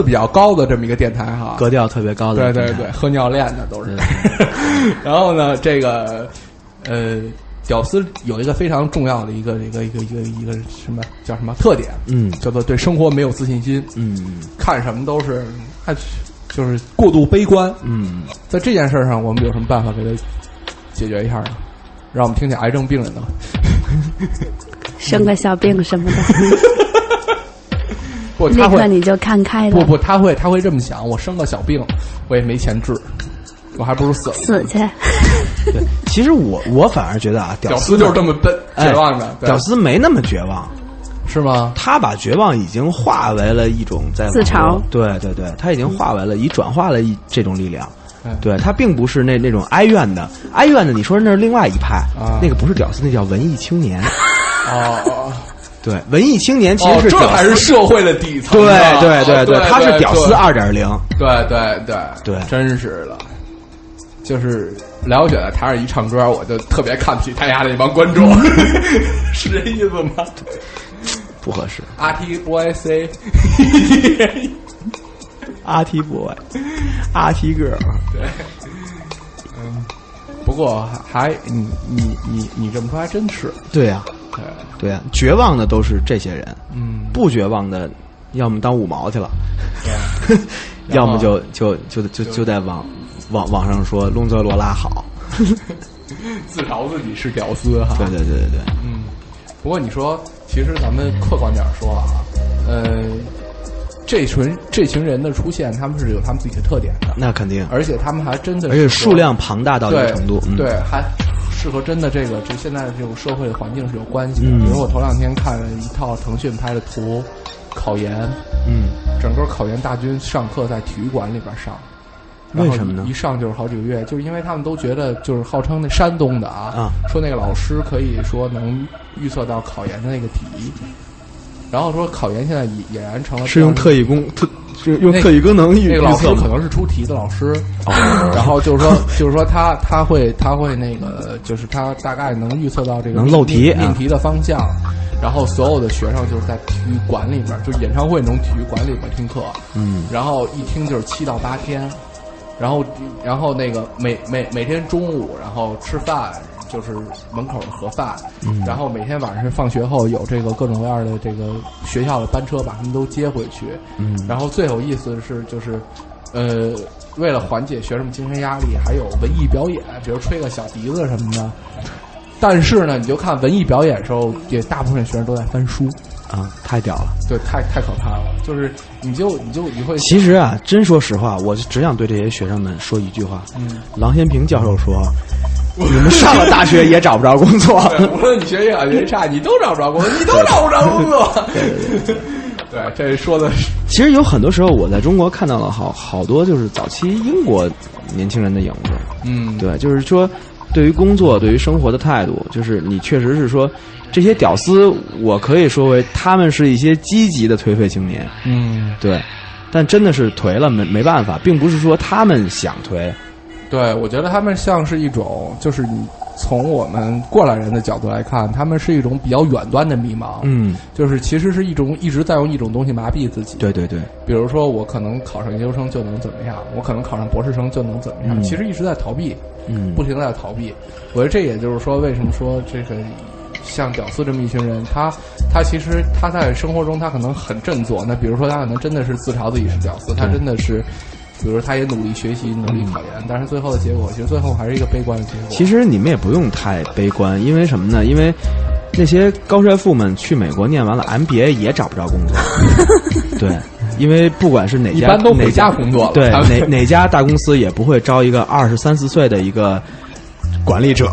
次比较高的这么一个电台哈，格调特别高的对对对，喝尿链的都是。[laughs] 然后呢，这个呃，屌丝有一个非常重要的一个一个一个一个一个什么叫什么特点？嗯叫做对生活没有自信心，嗯看什么都是看就是过度悲观。嗯，在这件事儿上，我们有什么办法给他解决一下呢？让我们听听癌症病人的。[laughs] 生个小病什么的，[laughs] 不，立他会刻你就看开了，不不，他会他会这么想：我生个小病，我也没钱治，我还不如死了。死去。对，[laughs] 其实我我反而觉得啊，屌丝丝就是这么笨哎绝望的，对屌丝没那么绝望，是吗？他把绝望已经化为了一种在自嘲对对对，他已经化为了，已转化了一这种力量。嗯对他并不是那那种哀怨的，哀怨的，你说那是另外一派，啊那个不是屌丝，那叫文艺青年。哦哦，对，文艺青年其实是屌丝还是社会的底层对啊。对对哦对，他是屌丝二点零。对对对对真是的。就是了解了台上一唱歌，我就特别看不起台下的那帮观众，[laughs] 是这意思吗？不合适。R T boy C，R [laughs] T boy，R T girl，对，嗯，不过还你你你你这么说还真是，对呀、对，对啊、绝望的都是这些人，嗯，不绝望的，要么当五毛去了，对，要么就就就就就在网网网上说龙泽罗拉好。[laughs] 自嘲自己是屌丝哈，对对对对对，嗯，不过你说，其实咱们客观点说啊，呃，这群这群人的出现，他们是有他们自己的特点的，那肯定，而且他们还真的而且数量庞大到一个程度，嗯、对，还适合真的这个就现在的这种社会环境是有关系的。嗯比如我头两天看了一套腾讯拍的图，考研，嗯，整个考研大军上课在体育馆里边上。为什么呢一上就是好几个月，就是因为他们都觉得，就是号称那山东的啊，啊说那个老师可以说能预测到考研的那个题，然后说考研现在已俨然成了是用特异功特是用特异功能预那个预测吗？老师可能是出题的老师，哦 [laughs] 然后就是说，就是说他他会他会那个，就是他大概能预测到这个能漏题啊命命题的方向，然后所有的学生就是在体育馆里面，就是演唱会那种体育馆里面听课，嗯然后一听就是七到八天，然后然后那个每每每天中午然后吃饭就是门口的盒饭，嗯然后每天晚上放学后有这个各种各样的这个学校的班车把他们都接回去，嗯然后最有意思的是就是，呃，为了缓解学生们精神压力，还有文艺表演，比如吹个小笛子什么的。但是呢，你就看文艺表演的时候，也大部分学生都在翻书，啊，太屌了。对，太太可怕了。就是你就你就你会其实啊，真说实话，我就只想对这些学生们说一句话：嗯，郎咸平教授说，你们上了大学也找不着工作。[laughs] 对无论你学习好学习差，你都找不着工作，你都找不着工作。[laughs] 对，这说的是其实有很多时候，我在中国看到了好好多就是早期英国年轻人的影子。嗯，对，就是说，对于工作、对于生活的态度，就是你确实是说，这些屌丝，我可以说为他们是一些积极的颓废青年。嗯，对，但真的是颓了，没没办法，并不是说他们想颓。对，我觉得他们像是一种，就是你从我们过来人的角度来看，他们是一种比较远端的迷茫。嗯，就是其实是一种一直在用一种东西麻痹自己。对对对，比如说我可能考上研究生就能怎么样，我可能考上博士生就能怎么样，嗯其实一直在逃避，嗯不停的在逃避。我觉得这也就是说，为什么说这个像屌丝这么一群人，他他其实他在生活中他可能很振作，那比如说他可能真的是自嘲自己是屌丝，他真的是。比如说，他也努力学习，努力考研，但是最后的结果，其实最后还是一个悲观的结果。其实你们也不用太悲观，因为什么呢？因为那些高帅富们去美国念完了 MBA 也找不着工作。[laughs] 对，因为不管是哪家，一般都回哪家家工作对，哪哪家大公司也不会招一个二十三四岁的一个管理者。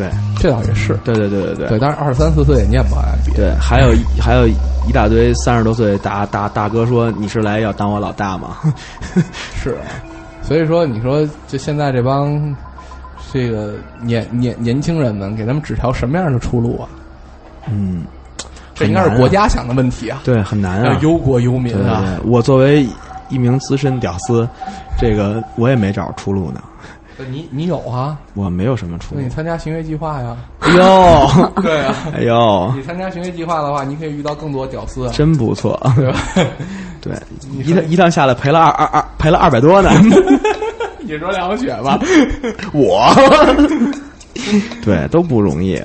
对，这倒也是，对对对对对对，但是二十三四岁也念不完 MBA。对，还有一还有一大堆三十多岁大大大哥说：“你是来要当我老大吗 [laughs] 是啊，所以说你说就现在这帮这个年年年轻人们，给他们指条什么样的出路啊？？”嗯，这应该是国家想的问题啊，对很难啊。忧国忧民对对啊。对，我作为一名资深屌丝，这个我也没找着出路呢。你你有啊？我没有什么出那路你。参加行为计划呀？哎呦，[laughs] 对啊，哎呦，你参加行为计划的话，你可以遇到更多屌丝啊，真不错。对吧？对，你一趟一趟下来赔了二二二赔了二百多呢。[laughs] 你说两雪吧，[laughs] 我，对，都不容易。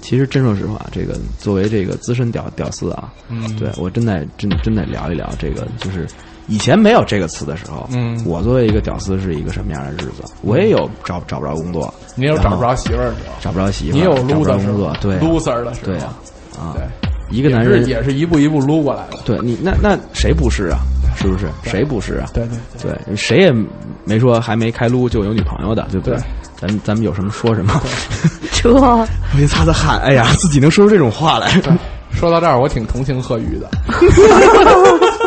其实真说实话，这个作为这个资深屌屌丝啊，嗯对我真得真真得聊一聊这个，就是以前没有这个词的时候，嗯。我作为一个屌丝是一个什么样的日子？我也有找找不着工作，你有找不着媳妇儿的时候，找不着媳妇儿，你有撸的工作，对啊，loser 的时候，对啊，啊，对，一个男人也是一步一步撸过来的，对你那那谁不是啊？是不是？谁不是啊？对对对，谁也没说还没开撸就有女朋友的，对不对？咱们咱们有什么说什么。这 [laughs] 我先擦擦汗，哎呀，自己能说出这种话来。说到这儿，我挺同情贺宇的，[laughs]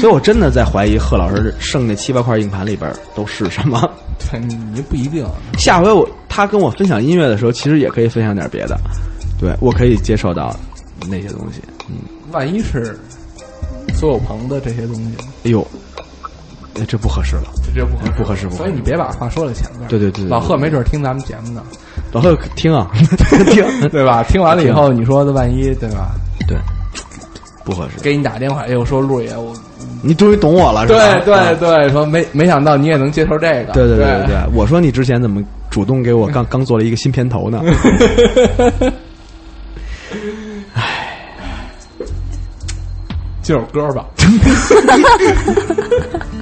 所以我真的在怀疑贺老师剩那七八块硬盘里边都是什么。[laughs] 对你不一定，下回我他跟我分享音乐的时候，其实也可以分享点别的，对我可以接受到那些东西。嗯，万一是苏有朋的这些东西，哎呦，哎这不合适了，这这不合适不合适，不合适。所以你别把话说在前面。对对对对老贺没准听咱们节目呢，老贺听啊，[laughs] 听对吧？听完了以后，你说的万一对吧？对，不合适。给你打电话，哎呦，说陆爷，我你终于懂我了，是吧？对对对，说没没想到你也能接受这个，对对对对对，我说你之前怎么主动给我刚刚做了一个新片头呢？[laughs] 这首歌吧。[laughs]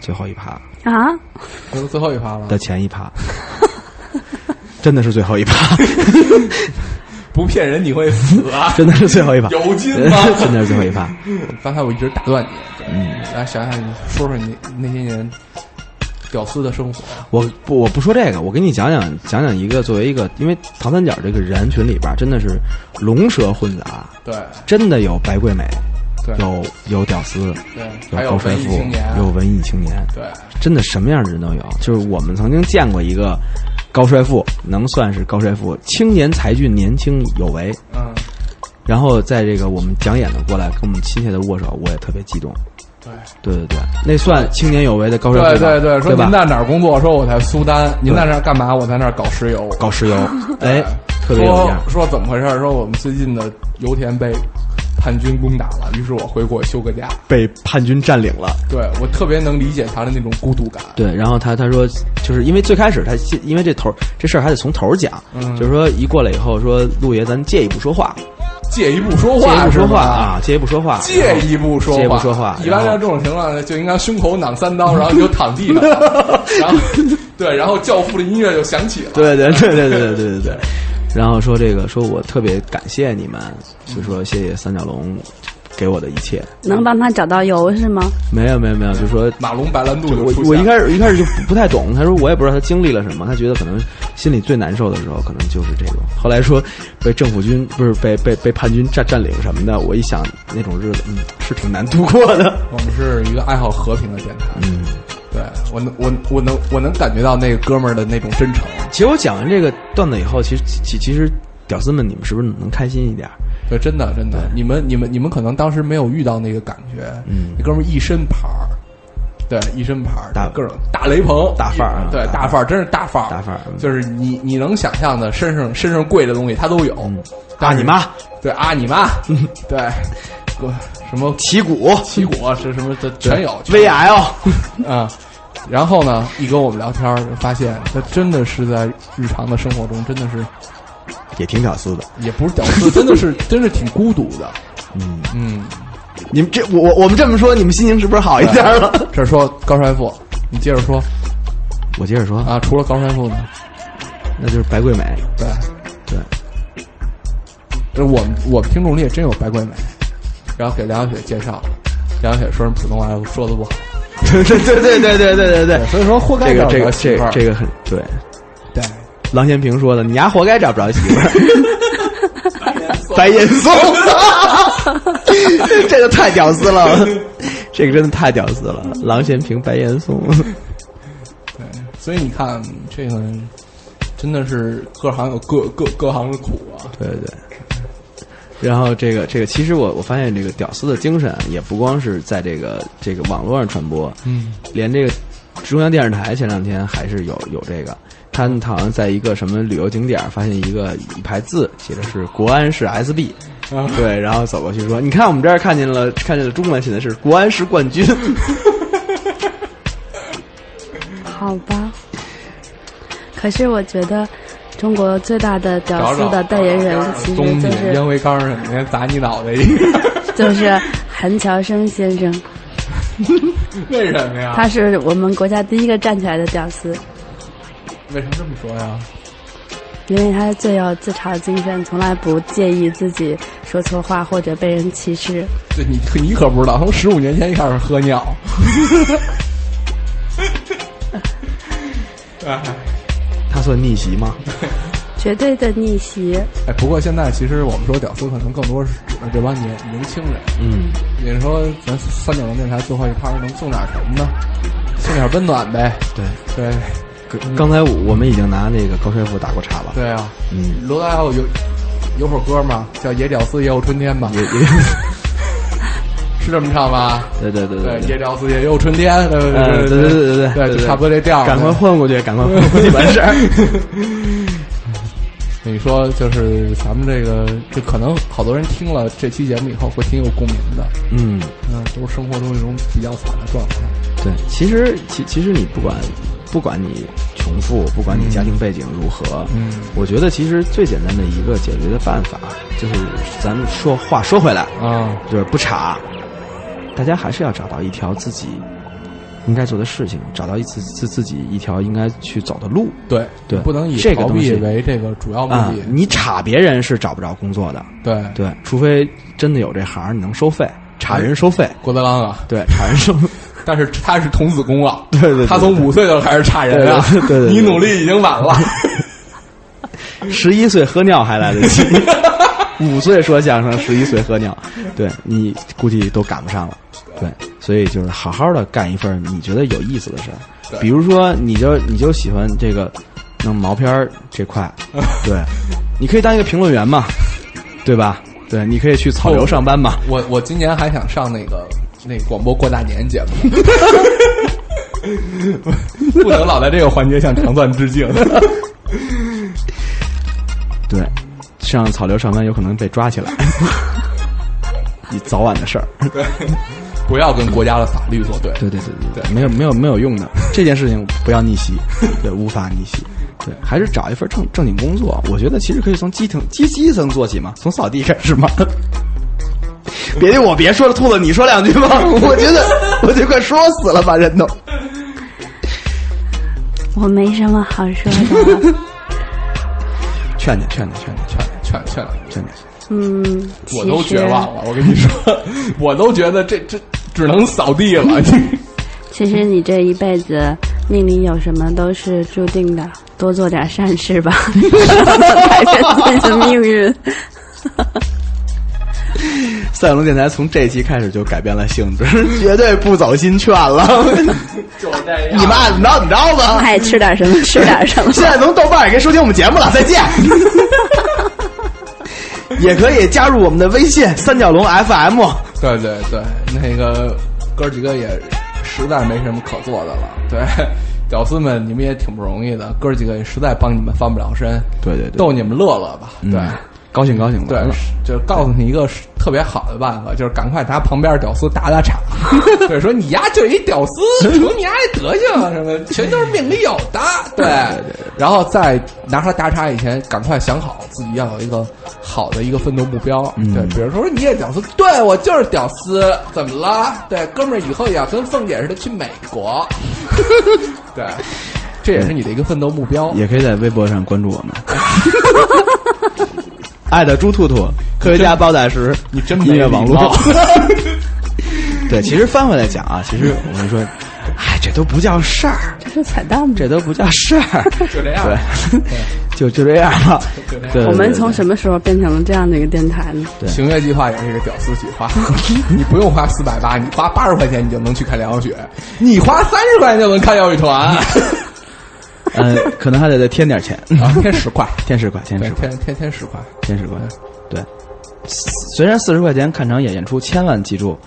最后一趴。啊，这是最后一趴了的，前一趴，[laughs] 真的是最后一趴，[laughs] 不骗人你会死啊！[laughs] 真的是最后一趴，有劲吗？真的是最后一趴。刚才我一直打断你，嗯，来想想你说说你那些年屌丝的生活。我不我不说这个，我给你讲讲讲讲一个作为一个，因为唐三角这个人群里边真的是龙蛇混杂，对。真的有白桂美，对有有屌丝，对，有有高帅富有文艺青年，对真的什么样的人都有。就是我们曾经见过一个高帅富，能算是高帅富，青年才俊，年轻有为。嗯然后在这个我们讲演的过来跟我们亲切的握手，我也特别激动。对。对对对，那算青年有为的高帅对富对，对对，说您在哪儿工作？说我在苏丹。您在那儿干嘛？我在那儿搞石油。搞石油，[laughs] 哎，特别有说。说怎么回事？说我们最近的油田被叛军攻打了，于是我回国休个假。被叛军占领了。对我特别能理解他的那种孤独感。对，然后他他说，就是因为最开始他因为这头这事儿还得从头讲，嗯就是说一过来以后说陆爷咱借一步说话，借一步说话借，一步说话啊，借一步说话，借一步说话，借一步说话一般像这种情况呢，就应该胸口攮三刀，[laughs] 然后你就躺地上，然后对，然后教父的音乐就响起了。对对对对对对对对对。然后说这个，说我特别感谢你们，就说谢谢三角龙给我的一切。能帮他找到油是吗？没有没有没有，就说马龙白兰度我我一开始一开始就不不太懂，他说我也不知道他经历了什么，他觉得可能心里最难受的时候可能就是这种。后来说被政府军不是被被被叛军占占领什么的，我一想那种日子，嗯，是挺难度过的。我们是一个爱好和平的电台，嗯，对我能我我能我能感觉到那个哥们儿的那种真诚。其实我讲完这个段子以后，其实其其实屌丝们你们是不是能开心一点？对，真的真的，你们你们你们可能当时没有遇到那个感觉，嗯。那哥们儿一身牌儿，对，一身牌儿，大各种大雷朋，大范儿啊对，大大范儿，真是大范儿，大范儿嗯。就是你你能想象的身上身上贵的东西他都有，啊你妈，对啊你妈，[laughs] 对，个什么旗鼓旗鼓啊是什么的全有，VL，[laughs] 啊。然后呢，一跟我们聊天儿，就发现他真的是在日常的生活中，真的是也挺屌丝的。也不是屌丝，[laughs] 真的是真是挺孤独的。嗯，嗯，你们这我我我们这么说，你们心情是不是好一点了？这说高帅富，你接着说我接着说，啊。除了高帅富呢？那就是白桂美，对，对，这我们我们听众里也真有白桂美，然后给梁小雪介绍了，梁小雪说人普通话说的不好，对对对对对对对对对，[laughs] 所以说活该找不这个这个着媳妇儿这个这个很对。对，郎咸平说的：“你丫活该找不着媳妇儿。[laughs] ”白岩松，[laughs] 这个太屌丝了，这个真的太屌丝了。郎咸平、白岩松，对所以你看这个真的是各行有各各各行的苦啊。对对。然后这个这个，其实我我发现这个屌丝的精神也不光是在这个这个网络上传播，嗯，连这个中央电视台前两天还是有有这个，他们好像在一个什么旅游景点儿发现一个一排字，写的是国安是 SB，、啊对，然后走过去说：“你看我们这儿看见了，看见了中文写的是国安是冠军。[laughs] 好吧。可是我觉得，中国最大的屌丝的代言人，其实就是烟灰缸上面砸你脑袋一个，[laughs] [laughs] 就是韩乔生先生，[laughs] 为什么呀？他是我们国家第一个站起来的屌丝，为什么这么说呀？因为他最有自嘲精神，从来不介意自己说错话或者被人歧视。对你你可不知道，从十五年前就开始喝尿。哎”他算逆袭吗？[laughs] 绝对的逆袭，哎，不过现在其实我们说屌丝，可能更多是指的这帮年年轻人。嗯，你说咱三角龙电台最后一趴能送点什么呢？送点温暖呗。对。对刚刚才我们已经拿那个高帅富打过岔了。对啊，嗯，罗大佑有有首歌嘛，叫《野屌丝也有春天》吧？也也，是这么唱吧？对对对对，对野屌丝也有春天，对对呃对对对对对，就差不多这调。赶快混过去，赶快混过去完事儿。[laughs] 你说就是咱们这个，这可能好多人听了这期节目以后会挺有共鸣的。嗯，嗯，都是生活中一种比较惨的状态。对，其实其其实你不管不管你穷富，不管你家庭背景如何，嗯我觉得其实最简单的一个解决的办法，就是咱们说话说回来，啊，就是不差，大家还是要找到一条自己应该做的事情，找到一次自自己一条应该去走的路。对对不能以这个东西为这个主要目啊的。，你查别人是找不着工作的，对，对，除非真的有这行，你能收费，查人收费，郭德纲啊，对，查人收，[laughs] 但是他是童子功啊，对对对他从五岁就开始差人啊，对对对对对。[laughs] 你努力已经晚了。[laughs] 十一岁喝尿还来得及，五岁说相声，十一岁喝尿，对你估计都赶不上了。对，所以就是好好的干一份你觉得有意思的事儿，比如说你就你就喜欢这个弄毛片儿这块，[laughs] 对，你可以当一个评论员嘛，对吧？对，你可以去草榴上班嘛。我我今年还想上那个那个广播过大年节目，[laughs] 不能老在这个环节向长钻致敬。[laughs] 对，上草榴上班有可能被抓起来，你早晚的事儿。不要跟国家的法律作对。对对对对对，没有没有没有用的，这件事情不要逆袭，[laughs] 对，无法逆袭，对，还是找一份正正经工作。我觉得其实可以从基层基基层做起嘛，从扫地开始嘛。[laughs] 别的我别说了，兔子你说两句吧，[laughs] 我觉得我就快说死了，把人都。我没什么好说的。劝你劝你劝劝劝劝劝，劝劝，嗯，我都绝望了。我跟你说，我都觉得这这只能扫地了。[laughs] 其实你这一辈子命里有什么都是注定的，多做点善事吧，改变自己的命运。[laughs] 赛龙电台从这期开始就改变了性质，[laughs] 绝对不走心劝了。就这样你们爱怎么着怎么着吧。爱吃点什么吃点什么。现在从豆瓣也可以收听我们节目了，再见。也可以加入我们的微信三角龙 FM。对对对，那个哥儿几个也实在没什么可做的了。对，屌丝们你们也挺不容易的，哥儿几个也实在帮你们翻不了身，对对对，逗你们乐乐吧。对。嗯高兴高兴对，就是告诉你一个特别好的办法，就是赶快拿旁边屌丝打打岔。[laughs] 对，说你丫就一屌丝，[laughs] 瞅你丫这德行啊什么，全都是命里有的。[laughs] 对，然后在拿出来打岔以前，赶快想好自己要有一个好的一个奋斗目标。嗯对，比如说你也屌丝，对我就是屌丝，怎么了？对，哥们儿以后也要跟凤姐似的去美国。对，这也是你的一个奋斗目标。也可以在微博上关注我们。爱的猪兔兔，科学家包大师，你真没音乐网络。[laughs] 对，其实翻回来讲啊，其实我们说，哎，这都不叫事儿，这是彩蛋吗？这都不叫事儿，[laughs] 就这样。对，就就这样吧。就这样。对，我们从什么时候变成了这样的一个电台呢？对。行月计划也是一个屌丝计划，[laughs] 你不用花四百八，你花八十块钱你就能去看梁晓雪，你花三十块钱就能看耀宇团，嗯，可能还得再添点钱，[laughs] 啊，添十块，添十块，添对十，块，添添添十块，添十块。对，虽然四十块钱看场演演出，千万记住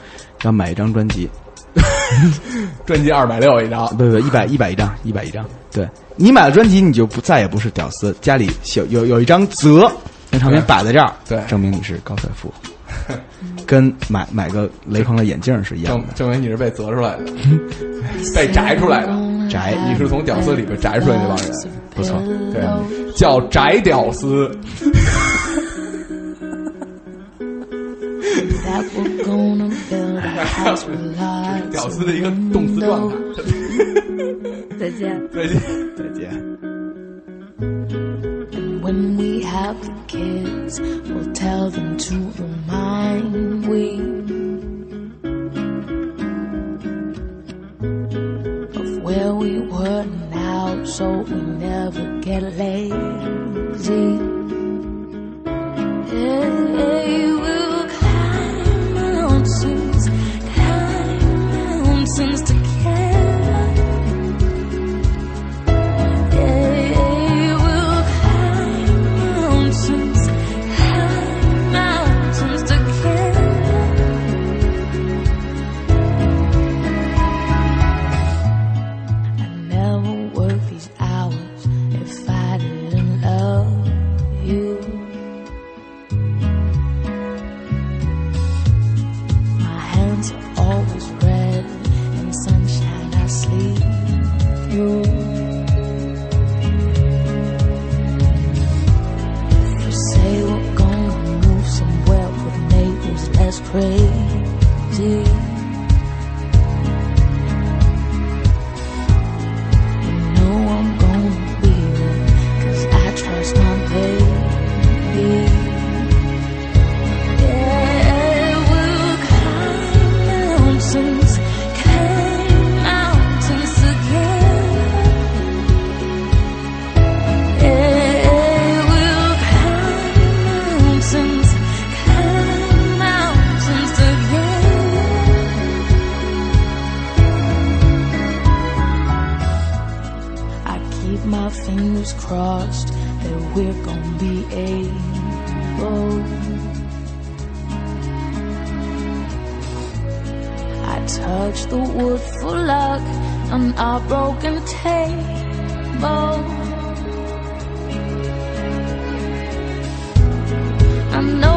要买一张专辑，[laughs] 专辑二百六一张，不不，一百一百一张，一百一张。对你买了专辑，你就不再也不是屌丝，家里有有有一张泽，那唱片摆在这儿，对。证明你是高帅富，[laughs] 跟买买个雷朋的眼镜是一样的。证证明你是被择出来的，被摘出来的，宅，你是从屌丝里边宅出来那帮人，不错，对，叫宅屌丝屌丝的一个动词状态。再见。再见。再见。When we have the kids, we'll tell them to remind we We weren't out, so we never get lazy. Yeah, yeah, I touched the wood for luck on our broken table. I know.